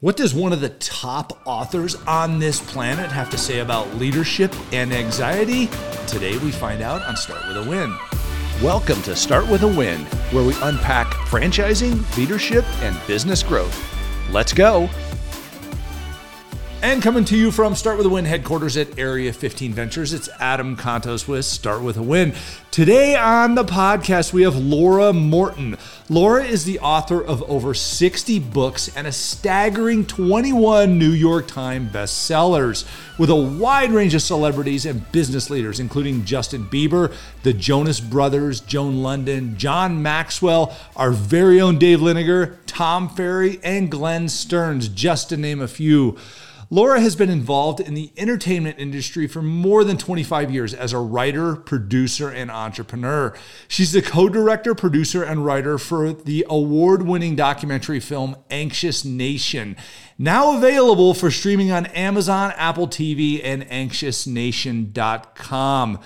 What does one of the top authors on this planet have to say about leadership and anxiety? Today we find out on Start with a Win. Welcome to Start with a Win, where we unpack franchising, leadership, and business growth. Let's go. And coming to you from Start with a Win headquarters at Area 15 Ventures, it's Adam Contos with Start with a Win. Today on the podcast, we have Laura Morton. Laura is the author of over 60 books and a staggering 21 New York Times bestsellers with a wide range of celebrities and business leaders, including Justin Bieber, the Jonas Brothers, Joan Lunden, John Maxwell, our very own Dave Liniger, Tom Ferry, and Glenn Stearns, just to name a few. Laura has been involved in the entertainment industry for more than 25 years as a writer, producer, and entrepreneur. She's the co director, producer, and writer for the award winning documentary film Anxious Nation, now available for streaming on Amazon, Apple TV, and anxiousnation.com.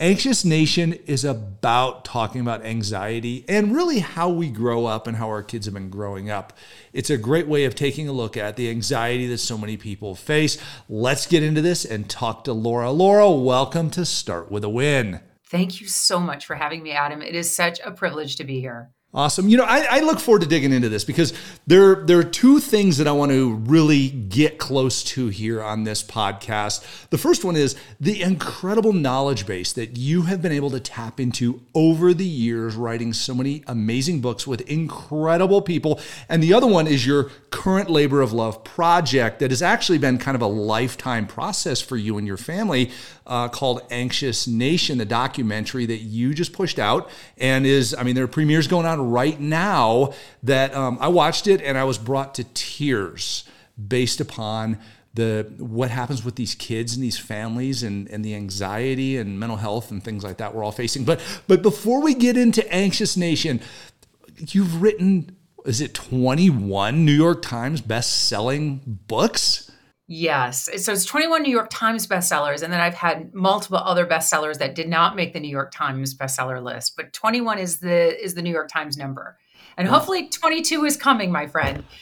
Anxious Nation is about talking about anxiety and really how we grow up and how our kids have been growing up. It's a great way of taking a look at the anxiety that so many people face. Let's get into this and talk to Laura. Laura, welcome to Start with a Win. Thank you so much for having me, Adam. It is such a privilege to be here. Awesome. You know, I, I, look forward to digging into this because there, there are two things that I want to really get close to here on this podcast. The first one is the incredible knowledge base that you have been able to tap into over the years, writing so many amazing books with incredible people. And the other one is your current labor of love project that has actually been kind of a lifetime process for you and your family uh, called Anxious Nation, the documentary that you just pushed out and is, I mean, there are premieres going on right now that um, I watched it and I was brought to tears based upon the what happens with these kids and these families and, and the anxiety and mental health and things like that we're all facing. But but before we get into Anxious Nation, you've written is it 21 New York Times best-selling books? Yes. So it's 21 New York Times bestsellers. And then I've had multiple other bestsellers that did not make the New York Times bestseller list. But 21 is the is the New York Times number and hopefully 22 is coming my friend.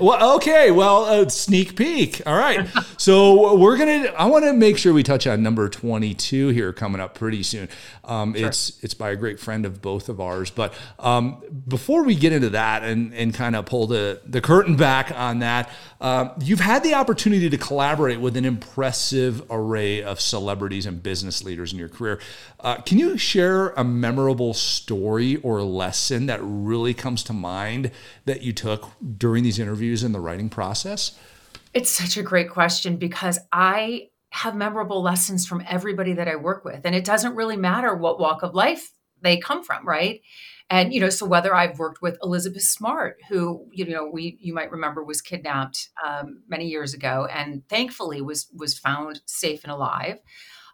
Well okay well a sneak peek. All right. So we're gonna i want to make sure we touch on number 22 here coming up pretty soon. Um, sure. it's it's by a great friend of both of ours but um, before we get into that and and kind of pull the the curtain back on that um, you've had the opportunity to collaborate with an impressive array of celebrities and business leaders in your career. Uh, can you share a memorable story or lesson that really comes to mind that you took during these interviews in the writing process? It's such a great question because I have memorable lessons from everybody that I work with. And it doesn't really matter what walk of life they come from, right? And you know, so whether I've worked with Elizabeth Smart, who you know we you might remember was kidnapped um, many years ago, and thankfully was was found safe and alive,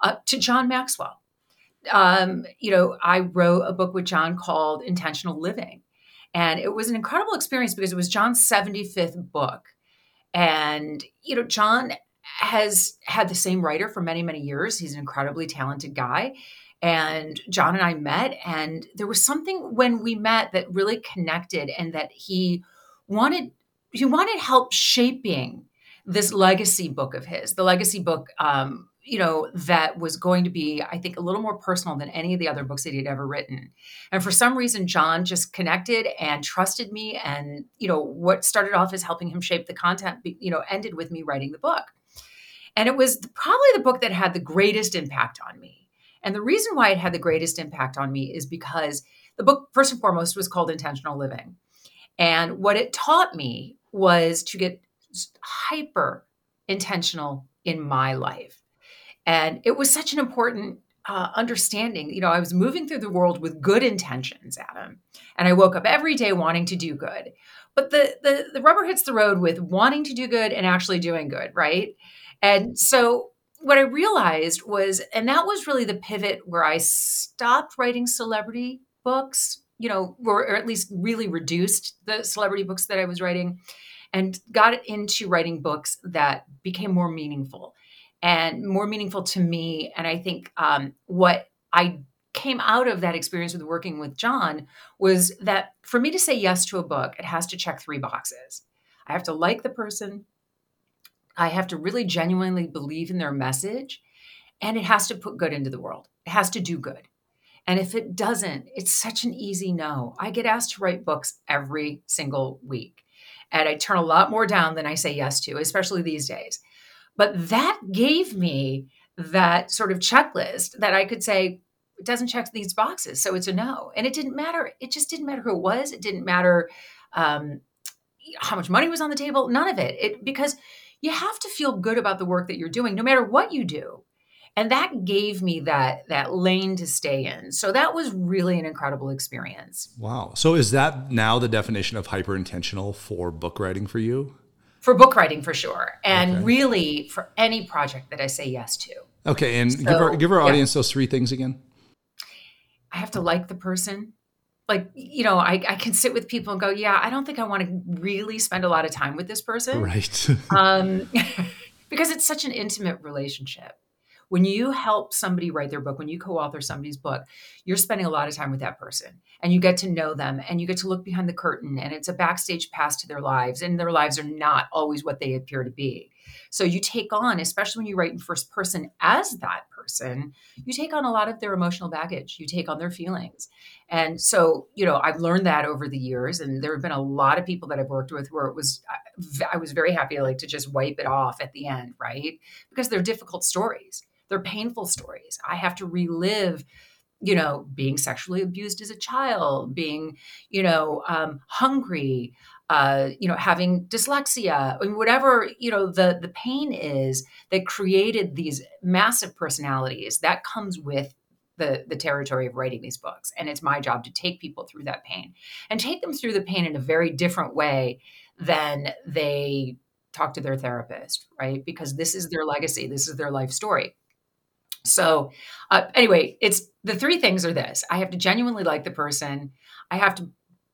uh, to John Maxwell, um, you know, I wrote a book with John called Intentional Living. And it was an incredible experience because it was John's 75th book. And, you know, John has had the same writer for many, many years. He's an incredibly talented guy. And John and I met, and there was something when we met that really connected and that he wanted he wanted help shaping this legacy book of his. The legacy book um, you know, that was going to be, I think, a little more personal than any of the other books that he'd ever written. And for some reason, John just connected and trusted me. And, you know, what started off as helping him shape the content, you know, ended with me writing the book. And it was probably the book that had the greatest impact on me. And the reason why it had the greatest impact on me is because the book, first and foremost, was called Intentional Living. And what it taught me was to get hyper intentional in my life and it was such an important uh, understanding. You know, I was moving through the world with good intentions, Adam, and I woke up every day wanting to do good. But the, the the rubber hits the road with wanting to do good and actually doing good, right? And so what I realized was, and that was really the pivot where I stopped writing celebrity books, you know, or, or at least really reduced the celebrity books that I was writing and got into writing books that became more meaningful and more meaningful to me. And I think um, what I came out of that experience with working with John was that for me to say yes to a book, it has to check three boxes. I have to like the person. I have to really genuinely believe in their message. And it has to put good into the world. It has to do good. And if it doesn't, it's such an easy no. I get asked to write books every single week. And I turn a lot more down than I say yes to, especially these days. But that gave me that sort of checklist that I could say, it doesn't check these boxes. So it's a no. And it didn't matter. It just didn't matter who it was. It didn't matter um, how much money was on the table. None of it. It because you have to feel good about the work that you're doing, no matter what you do and that gave me that that lane to stay in so that was really an incredible experience wow so is that now the definition of hyper intentional for book writing for you for book writing for sure. And okay. really for any project that i say yes to. Okay and so, give our give our audience yeah. those three things again. I have to like the person. Like you know I, I can sit with people and go yeah i don't think i want to really spend a lot of time with this person. Right. Um, because it's such an intimate relationship when you help somebody write their book, when you co author somebody's book, you're spending a lot of time with that person and you get to know them and you get to look behind the curtain and it's a backstage pass to their lives and their lives are not always what they appear to be. So you take on, especially when you write in first person as that person, you take on a lot of their emotional baggage, you take on their feelings. And so, you know, I've learned that over the years and there have been a lot of people that I've worked with where it was I was very happy like to just wipe it off at the end, right? Because they're difficult stories they're painful stories. I have to relive you know being sexually abused as a child being you know um, hungry uh, you know having dyslexia I mean, whatever you know the the pain is that created these massive personalities that comes with the the territory of writing these books. And it's my job to take people through that pain and take them through the pain in a very different way than they talk to their therapist right? Because this is their legacy. This is their life story. So, uh, anyway, it's the three things are this. I have to genuinely like the person, I have to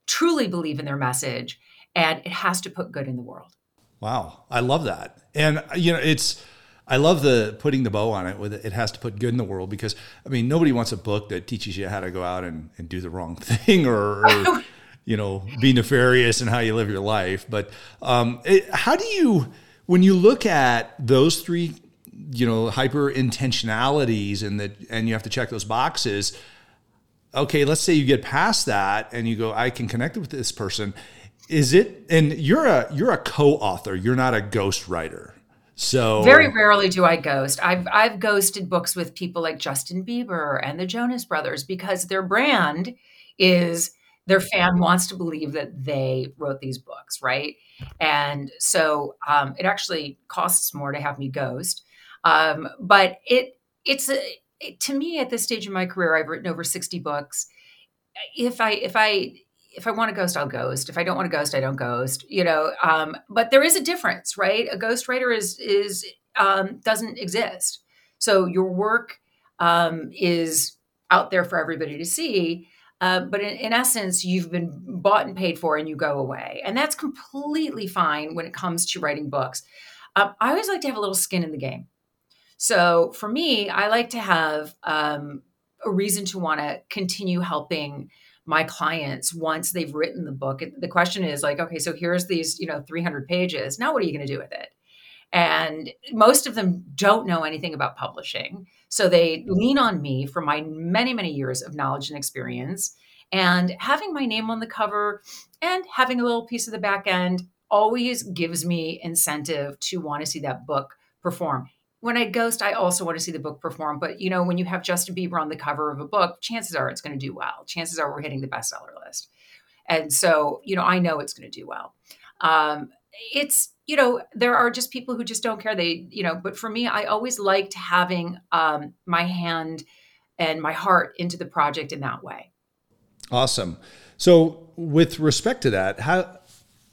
truly believe in their message, and it has to put good in the world. Wow. I love that. And, you know, it's, I love the putting the bow on it with it. has to put good in the world because I mean nobody wants a book that teaches you how to go out and, and do the wrong thing or, or you know be nefarious in how you live your life. But um, it, how do you when you look at those three you know hyper intentionalities and that and you have to check those boxes okay let's say you get past that and you go i can connect with this person is it and you're a you're a co-author you're not a ghost writer so very rarely do I ghost. I've I've ghosted books with people like Justin Bieber and the Jonas Brothers because their brand is their fan wants to believe that they wrote these books, right? And so um, it actually costs more to have me ghost. Um, but it it's a, it, to me at this stage in my career, I've written over sixty books. If I if I if I want to ghost, I'll ghost. If I don't want to ghost, I don't ghost. You know, um, but there is a difference, right? A ghostwriter is is um, doesn't exist. So your work um, is out there for everybody to see. Uh, but in, in, essence, you've been bought and paid for, and you go away, and that's completely fine when it comes to writing books. Um, I always like to have a little skin in the game. So for me, I like to have um, a reason to want to continue helping my clients once they've written the book. The question is like, okay, so here's these, you know, 300 pages. Now what are you going to do with it? And most of them don't know anything about publishing. So they lean on me for my many, many years of knowledge and experience. And having my name on the cover and having a little piece of the back end always gives me incentive to want to see that book perform when I ghost, I also want to see the book perform. But you know, when you have Justin Bieber on the cover of a book, chances are it's going to do well. Chances are we're hitting the bestseller list, and so you know, I know it's going to do well. Um, it's you know, there are just people who just don't care. They you know, but for me, I always liked having um, my hand and my heart into the project in that way. Awesome. So, with respect to that, how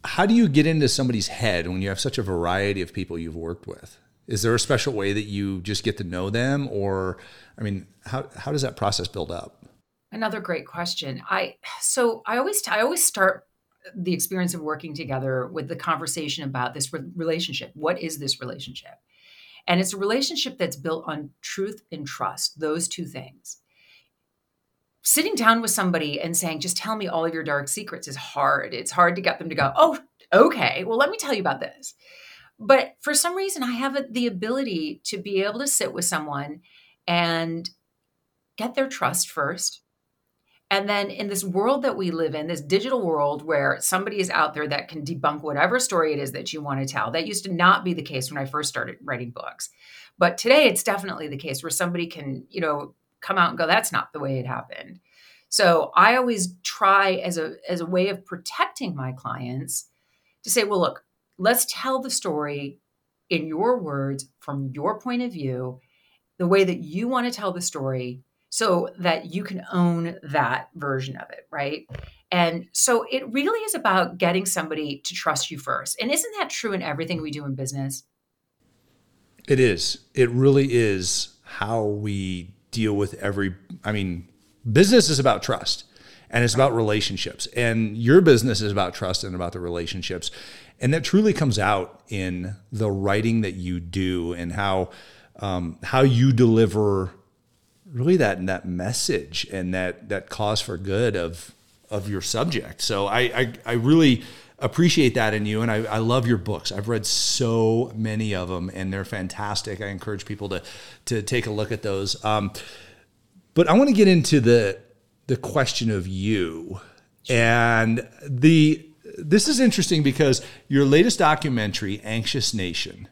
how do you get into somebody's head when you have such a variety of people you've worked with? Is there a special way that you just get to know them, or I mean, how how does that process build up? Another great question. I so I always I always start the experience of working together with the conversation about this relationship. What is this relationship? And it's a relationship that's built on truth and trust, those two things. Sitting down with somebody and saying, just tell me all of your dark secrets is hard. It's hard to get them to go, oh, okay, well, let me tell you about this. But for some reason, I have the ability to be able to sit with someone and get their trust first. And then in this world that we live in, this digital world where somebody is out there that can debunk whatever story it is that you want to tell, that used to not be the case when I first started writing books. But today it's definitely the case where somebody can, you know, come out and go, that's not the way it happened. So I always try as a as a way of protecting my clients to say, well, look, let's tell the story in your words from your point of view, the way that you want to tell the story so that you can own that version of it, right? And so it really is about getting somebody to trust you first. And isn't that true in everything we do in business? It is. It really is how we deal with every, I mean, business is about trust and it's about relationships. And your business is about trust and about the relationships. And that truly comes out in the writing that you do and how um, how you deliver really that that message and that that cause for good of of your subject. So I I, I really appreciate that in you and I, I love your books i've read so many of them and they're fantastic i encourage people to to take a look at those um, but i want to get into the the question of you and the this is interesting because your latest documentary anxious nation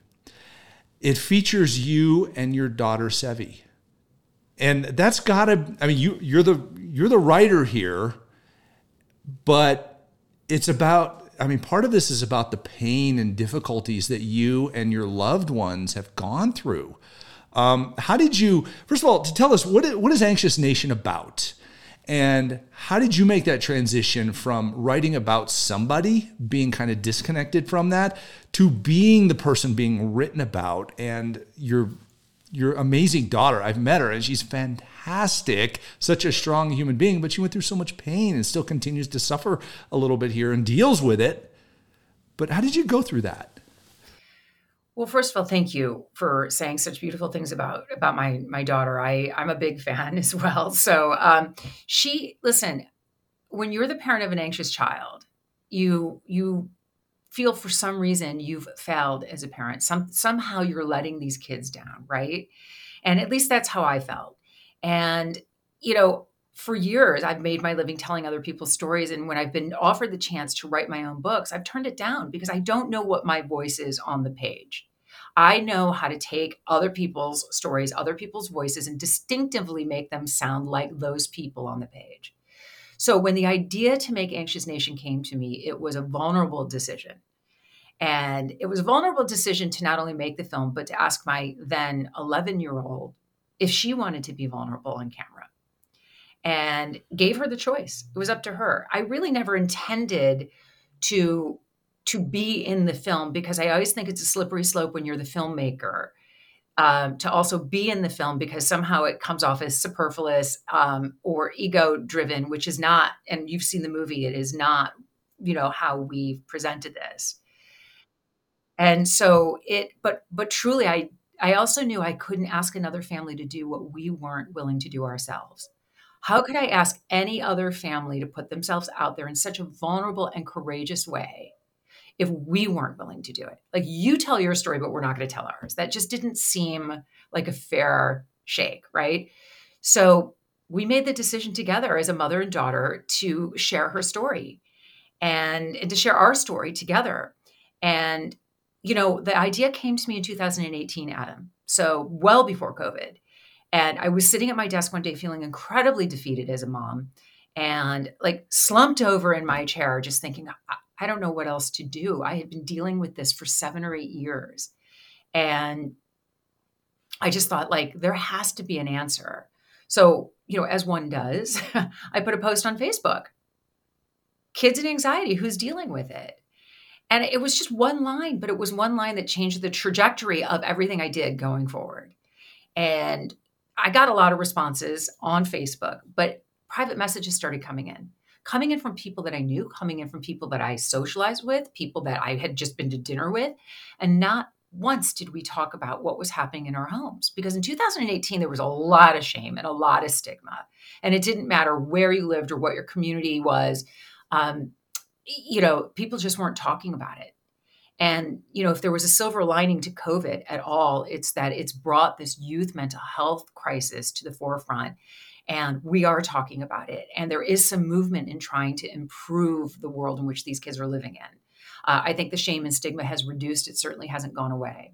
it features you and your daughter sevi and that's gotta i mean you you're the you're the writer here but it's about I mean, part of this is about the pain and difficulties that you and your loved ones have gone through. Um, how did you, first of all, to tell us what what is Anxious Nation about? And how did you make that transition from writing about somebody, being kind of disconnected from that, to being the person being written about and your your amazing daughter? I've met her and she's fantastic such a strong human being, but she went through so much pain and still continues to suffer a little bit here and deals with it. But how did you go through that? Well, first of all, thank you for saying such beautiful things about about my my daughter. I I'm a big fan as well. So um, she listen, when you're the parent of an anxious child, you you feel for some reason you've failed as a parent. Some somehow you're letting these kids down, right? And at least that's how I felt. And, you know, for years, I've made my living telling other people's stories. And when I've been offered the chance to write my own books, I've turned it down because I don't know what my voice is on the page. I know how to take other people's stories, other people's voices, and distinctively make them sound like those people on the page. So when the idea to make Anxious Nation came to me, it was a vulnerable decision. And it was a vulnerable decision to not only make the film, but to ask my then 11 year old if she wanted to be vulnerable on camera and gave her the choice. It was up to her. I really never intended to to be in the film because I always think it's a slippery slope when you're the filmmaker. Um, to also be in the film because somehow it comes off as superfluous um, or ego driven, which is not, and you've seen the movie, it is not, you know, how we've presented this. And so it, but, but truly, I I also knew I couldn't ask another family to do what we weren't willing to do ourselves. How could I ask any other family to put themselves out there in such a vulnerable and courageous way if we weren't willing to do it? Like, you tell your story, but we're not going to tell ours. That just didn't seem like a fair shake, right? So, we made the decision together as a mother and daughter to share her story and, and to share our story together. And you know, the idea came to me in 2018, Adam. So well before COVID. And I was sitting at my desk one day feeling incredibly defeated as a mom and like slumped over in my chair, just thinking, I, don't know what else to do. I had been dealing with this for seven or eight years. And I just thought, like, there has to be an answer. So, you know, as one does, I put a post on Facebook Kids and anxiety, who's dealing with it? And it was just one line, but it was one line that changed the trajectory of everything I did going forward. And I got a lot of responses on Facebook, but private messages started coming in, coming in from people that I knew, coming in from people that I socialized with, people that I had just been to dinner with. And not once did we talk about what was happening in our homes. Because in 2018, there was a lot of shame and a lot of stigma. And it didn't matter where you lived or what your community was. Um, you know, people just weren't talking about it. And, you know, if there was a silver lining to COVID at all, it's that it's brought this youth mental health crisis to the forefront. And we are talking about it. And there is some movement in trying to improve the world in which these kids are living in. Uh, I think the shame and stigma has reduced. It certainly hasn't gone away.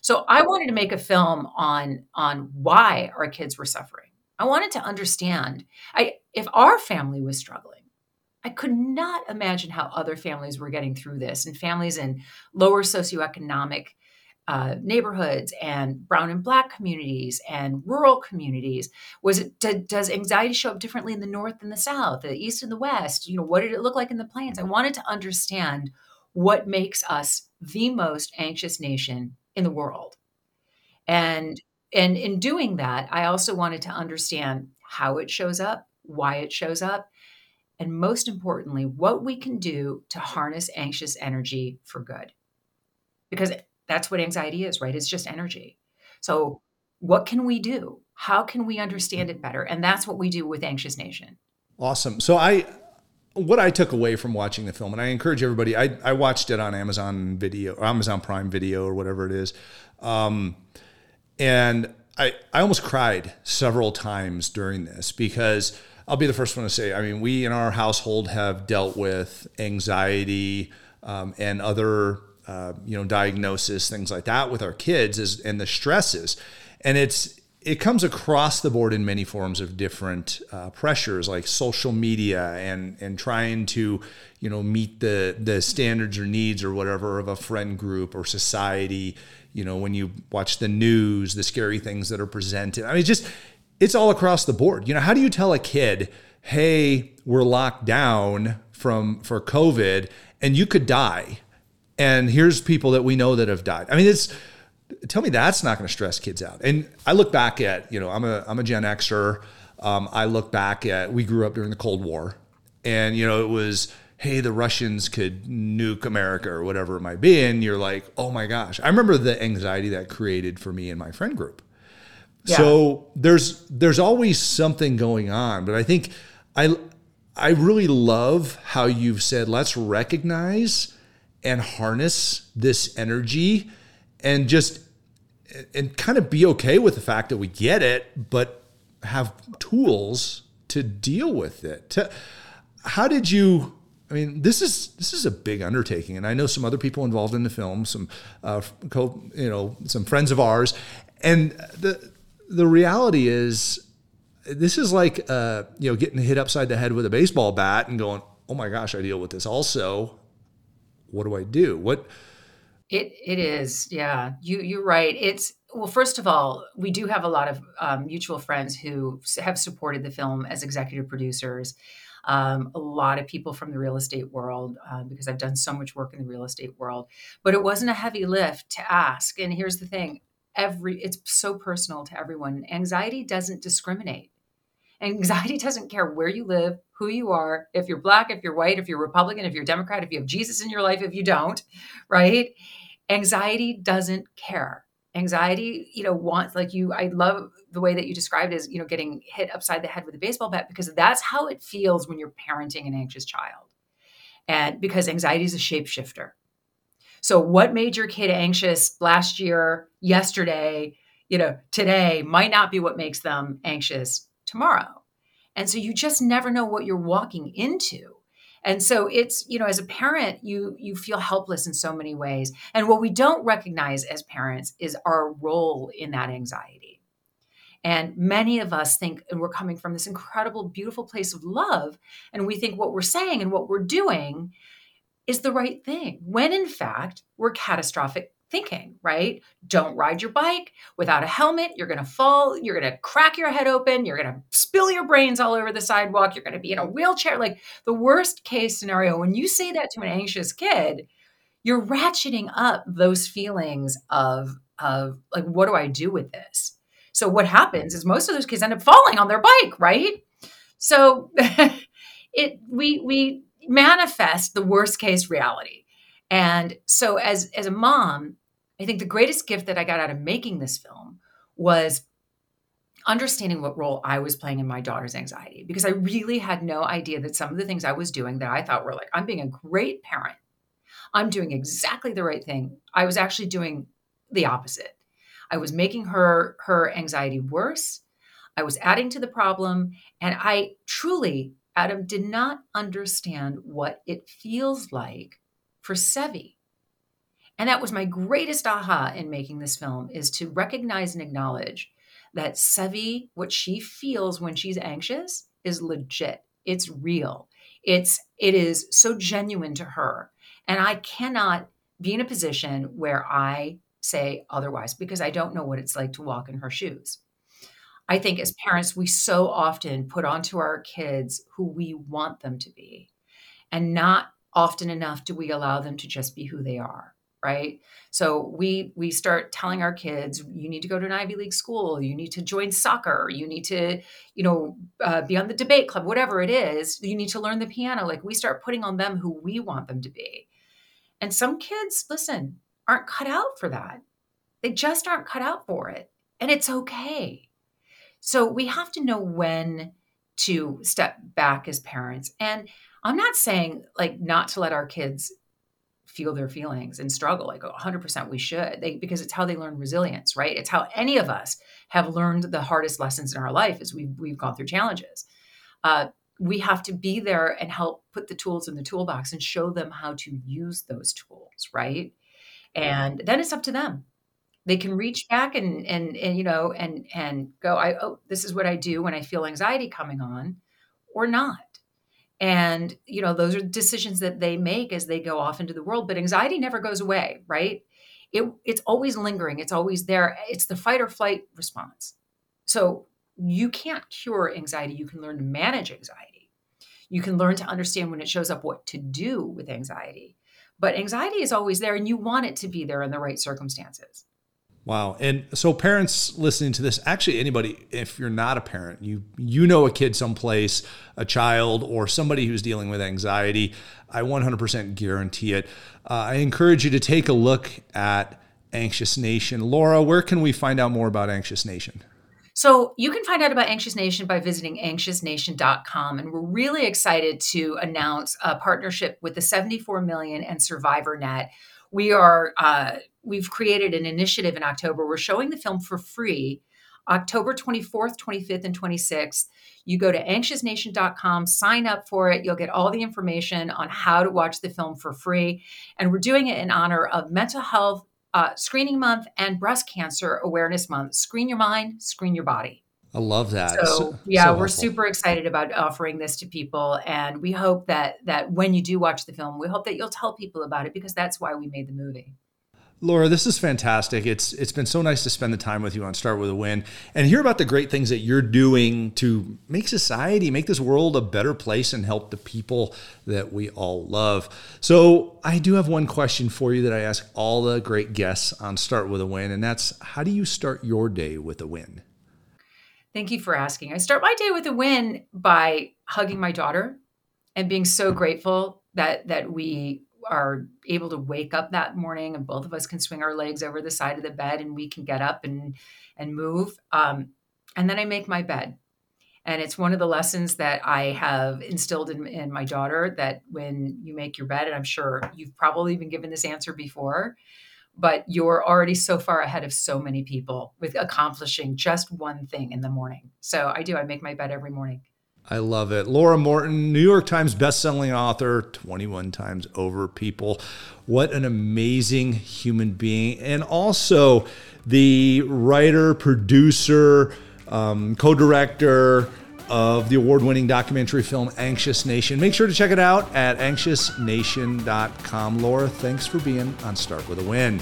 So I wanted to make a film on on why our kids were suffering. I wanted to understand. I if our family was struggling, I could not imagine how other families were getting through this, and families in lower socioeconomic uh, neighborhoods and brown and black communities and rural communities. Was it d- does anxiety show up differently in the north and the south the east and the west? You know what did it look like in the plains? I wanted to understand what makes us the most anxious nation in the world. And and in doing that i also wanted to understand how it shows up why it shows up and most importantly what we can do to harness anxious energy for good because that's what anxiety is, right? It's just energy. So, what can we do? How can we understand it better? And that's what we do with Anxious Nation. Awesome. So, I what I took away from watching the film, and I encourage everybody, I, I watched it on Amazon Video or Amazon Prime Video or whatever it is, um, and I I almost cried several times during this because I'll be the first one to say, I mean, we in our household have dealt with anxiety um, and other uh, you know, diagnosis, things like that with our kids is and the stresses. And it's it comes across the board in many forms of different uh, pressures like social media and and trying to you know meet the the standards or needs or whatever of a friend group or society you know when you watch the news the scary things that are presented i mean just it's all across the board you know how do you tell a kid hey we're locked down from for covid and you could die and here's people that we know that have died. I mean, it's tell me that's not going to stress kids out. And I look back at you know I'm a I'm a Gen Xer. Um, I look back at we grew up during the Cold War, and you know it was hey the Russians could nuke America or whatever it might be, and you're like oh my gosh. I remember the anxiety that created for me and my friend group. So there's there's always something going on, but I think I I really love how you've said let's recognize and harness this energy and just and kind of be okay with the fact that we get it but have tools to deal with it. How did you I mean, this is this is a big undertaking, and I know some other people involved in the film, some uh, co, you know, some friends of ours, and the the reality is, this is like uh, you know getting hit upside the head with a baseball bat and going, oh my gosh, I deal with this also, what do I do? What it it is, yeah. You you're right. It's well, first of all, we do have a lot of um, mutual friends who have supported the film as executive producers. Um, a lot of people from the real estate world uh, because I've done so much work in the real estate world. But it wasn't a heavy lift to ask. And here's the thing: every it's so personal to everyone. Anxiety doesn't discriminate. Anxiety doesn't care where you live, who you are, if you're black, if you're white, if you're Republican, if you're Democrat, if you have Jesus in your life, if you don't, right? Anxiety doesn't care. Anxiety, you know, wants like you, I love the way that you described as, you know, getting hit upside the head with a baseball bat because that's how it feels when you're parenting an anxious child. And because anxiety is a shapeshifter. So what made your kid anxious last year, yesterday, you know, today might not be what makes them anxious tomorrow. And so you just never know what you're walking into. And so it's, you know, as a parent, you you feel helpless in so many ways. And what we don't recognize as parents is our role in that anxiety. And many of us think, and we're coming from this incredible, beautiful place of love, and we think what we're saying and what we're doing is the right thing, when in fact, we're catastrophic thinking, right? Don't ride your bike without a helmet. You're going to fall. You're going to crack your head open. You're going to spill your brains all over the sidewalk. You're going to be in a wheelchair. Like the worst case scenario, when you say that to an anxious kid, you're ratcheting up those feelings of, of like, what do I do with this? So what happens is most of those kids end up falling on their bike, right? So it we we manifest the worst case reality and so as as a mom, I think the greatest gift that I got out of making this film was understanding what role I was playing in my daughter's anxiety because I really had no idea that some of the things I was doing that I thought were like, I'm being a great parent. I'm doing exactly the right thing. I was actually doing the opposite. I was making her her anxiety worse. I was adding to the problem and I truly Adam did not understand what it feels like for Sevi. And that was my greatest aha in making this film is to recognize and acknowledge that Sevi, what she feels when she's anxious is legit. It's real. It's it is so genuine to her. And I cannot be in a position where I say otherwise because I don't know what it's like to walk in her shoes. I think as parents, we so often put onto our kids who we want them to be, and not often enough do we allow them to just be who they are right? So we we start telling our kids you need to go to an ivy league school. You need to join soccer. You need to you know uh, be on the debate club whatever it is. You need to learn the piano. Like we start putting on them who we want them to be. And some kids listen aren't cut out for that. They just aren't cut out for it. And it's okay so we have to know when to step back as parents. And i'm not saying like not to let our kids feel their feelings and struggle like 100% we should. They, because it's how they learn resilience right? It's how any of us have learned the hardest lessons in our life as we've, we've gone through challenges. Uh, we have to be there and help put the tools in the toolbox and show them how to use those tools right? And then it's up to them they can reach back and and and you know and and go i oh this is what i do when i feel anxiety coming on or not. And you know those are decisions that they make as they go off into the world but anxiety never goes away right? It, it's always lingering. It's always there. It's the fight or flight response. So you can't cure anxiety. You can learn to manage anxiety. You can learn to understand when it shows up what to do with anxiety. But anxiety is always there and you want it to be there in the right circumstances Wow. And so parents listening to this, actually anybody if you're not a parent, you you know a kid someplace, a child or somebody who's dealing with anxiety, I 100% guarantee it. Uh, I encourage you to take a look at Anxious Nation. Laura, where can we find out more about Anxious Nation? So you can find out about Anxious Nation by visiting anxiousnation.com. And we're really excited to announce a partnership with the 74 million and Survivor Net. We are uh, we've created an initiative in October. We're showing the film for free October 24th, 25th, and 26th. You go to anxiousnation.com, sign up for it. You'll get all the information on how to watch the film for free. And we're doing it in honor of Mental Health uh, Screening Month and Breast Cancer Awareness Month. Screen your mind, screen your body. I love that. So, so yeah, so we're super excited about offering this to people, and we hope that that when you do watch the film, we hope that you'll tell people about it because that's why we made the movie. Laura, this is fantastic. It's it's been so nice to spend the time with you on Start with a Win and hear about the great things that you're doing to make society, make this world a better place and help the people that we all love. So, I do have one question for you that I ask all the great guests on Start with a Win and that's how do you start your day with a win? Thank you for asking. I start my day with a win by hugging my daughter and being so grateful that that we are able to wake up that morning and both of us can swing our legs over the side of the bed and we can get up and and move um, and then i make my bed. And it's one of the lessons that i have instilled in, in my daughter that when you make your bed and i'm sure you've probably been given this answer before but you're already so far ahead of so many people with accomplishing just one thing in the morning. So i do i make my bed every morning I love it. Laura Morton, New York Times bestselling author, 21 times over people. What an amazing human being. And also the writer, producer, um, co director of the award winning documentary film Anxious Nation. Make sure to check it out at anxiousnation.com. Laura, thanks for being on Start with a Win.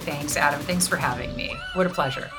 Thanks, Adam. Thanks for having me. What a pleasure.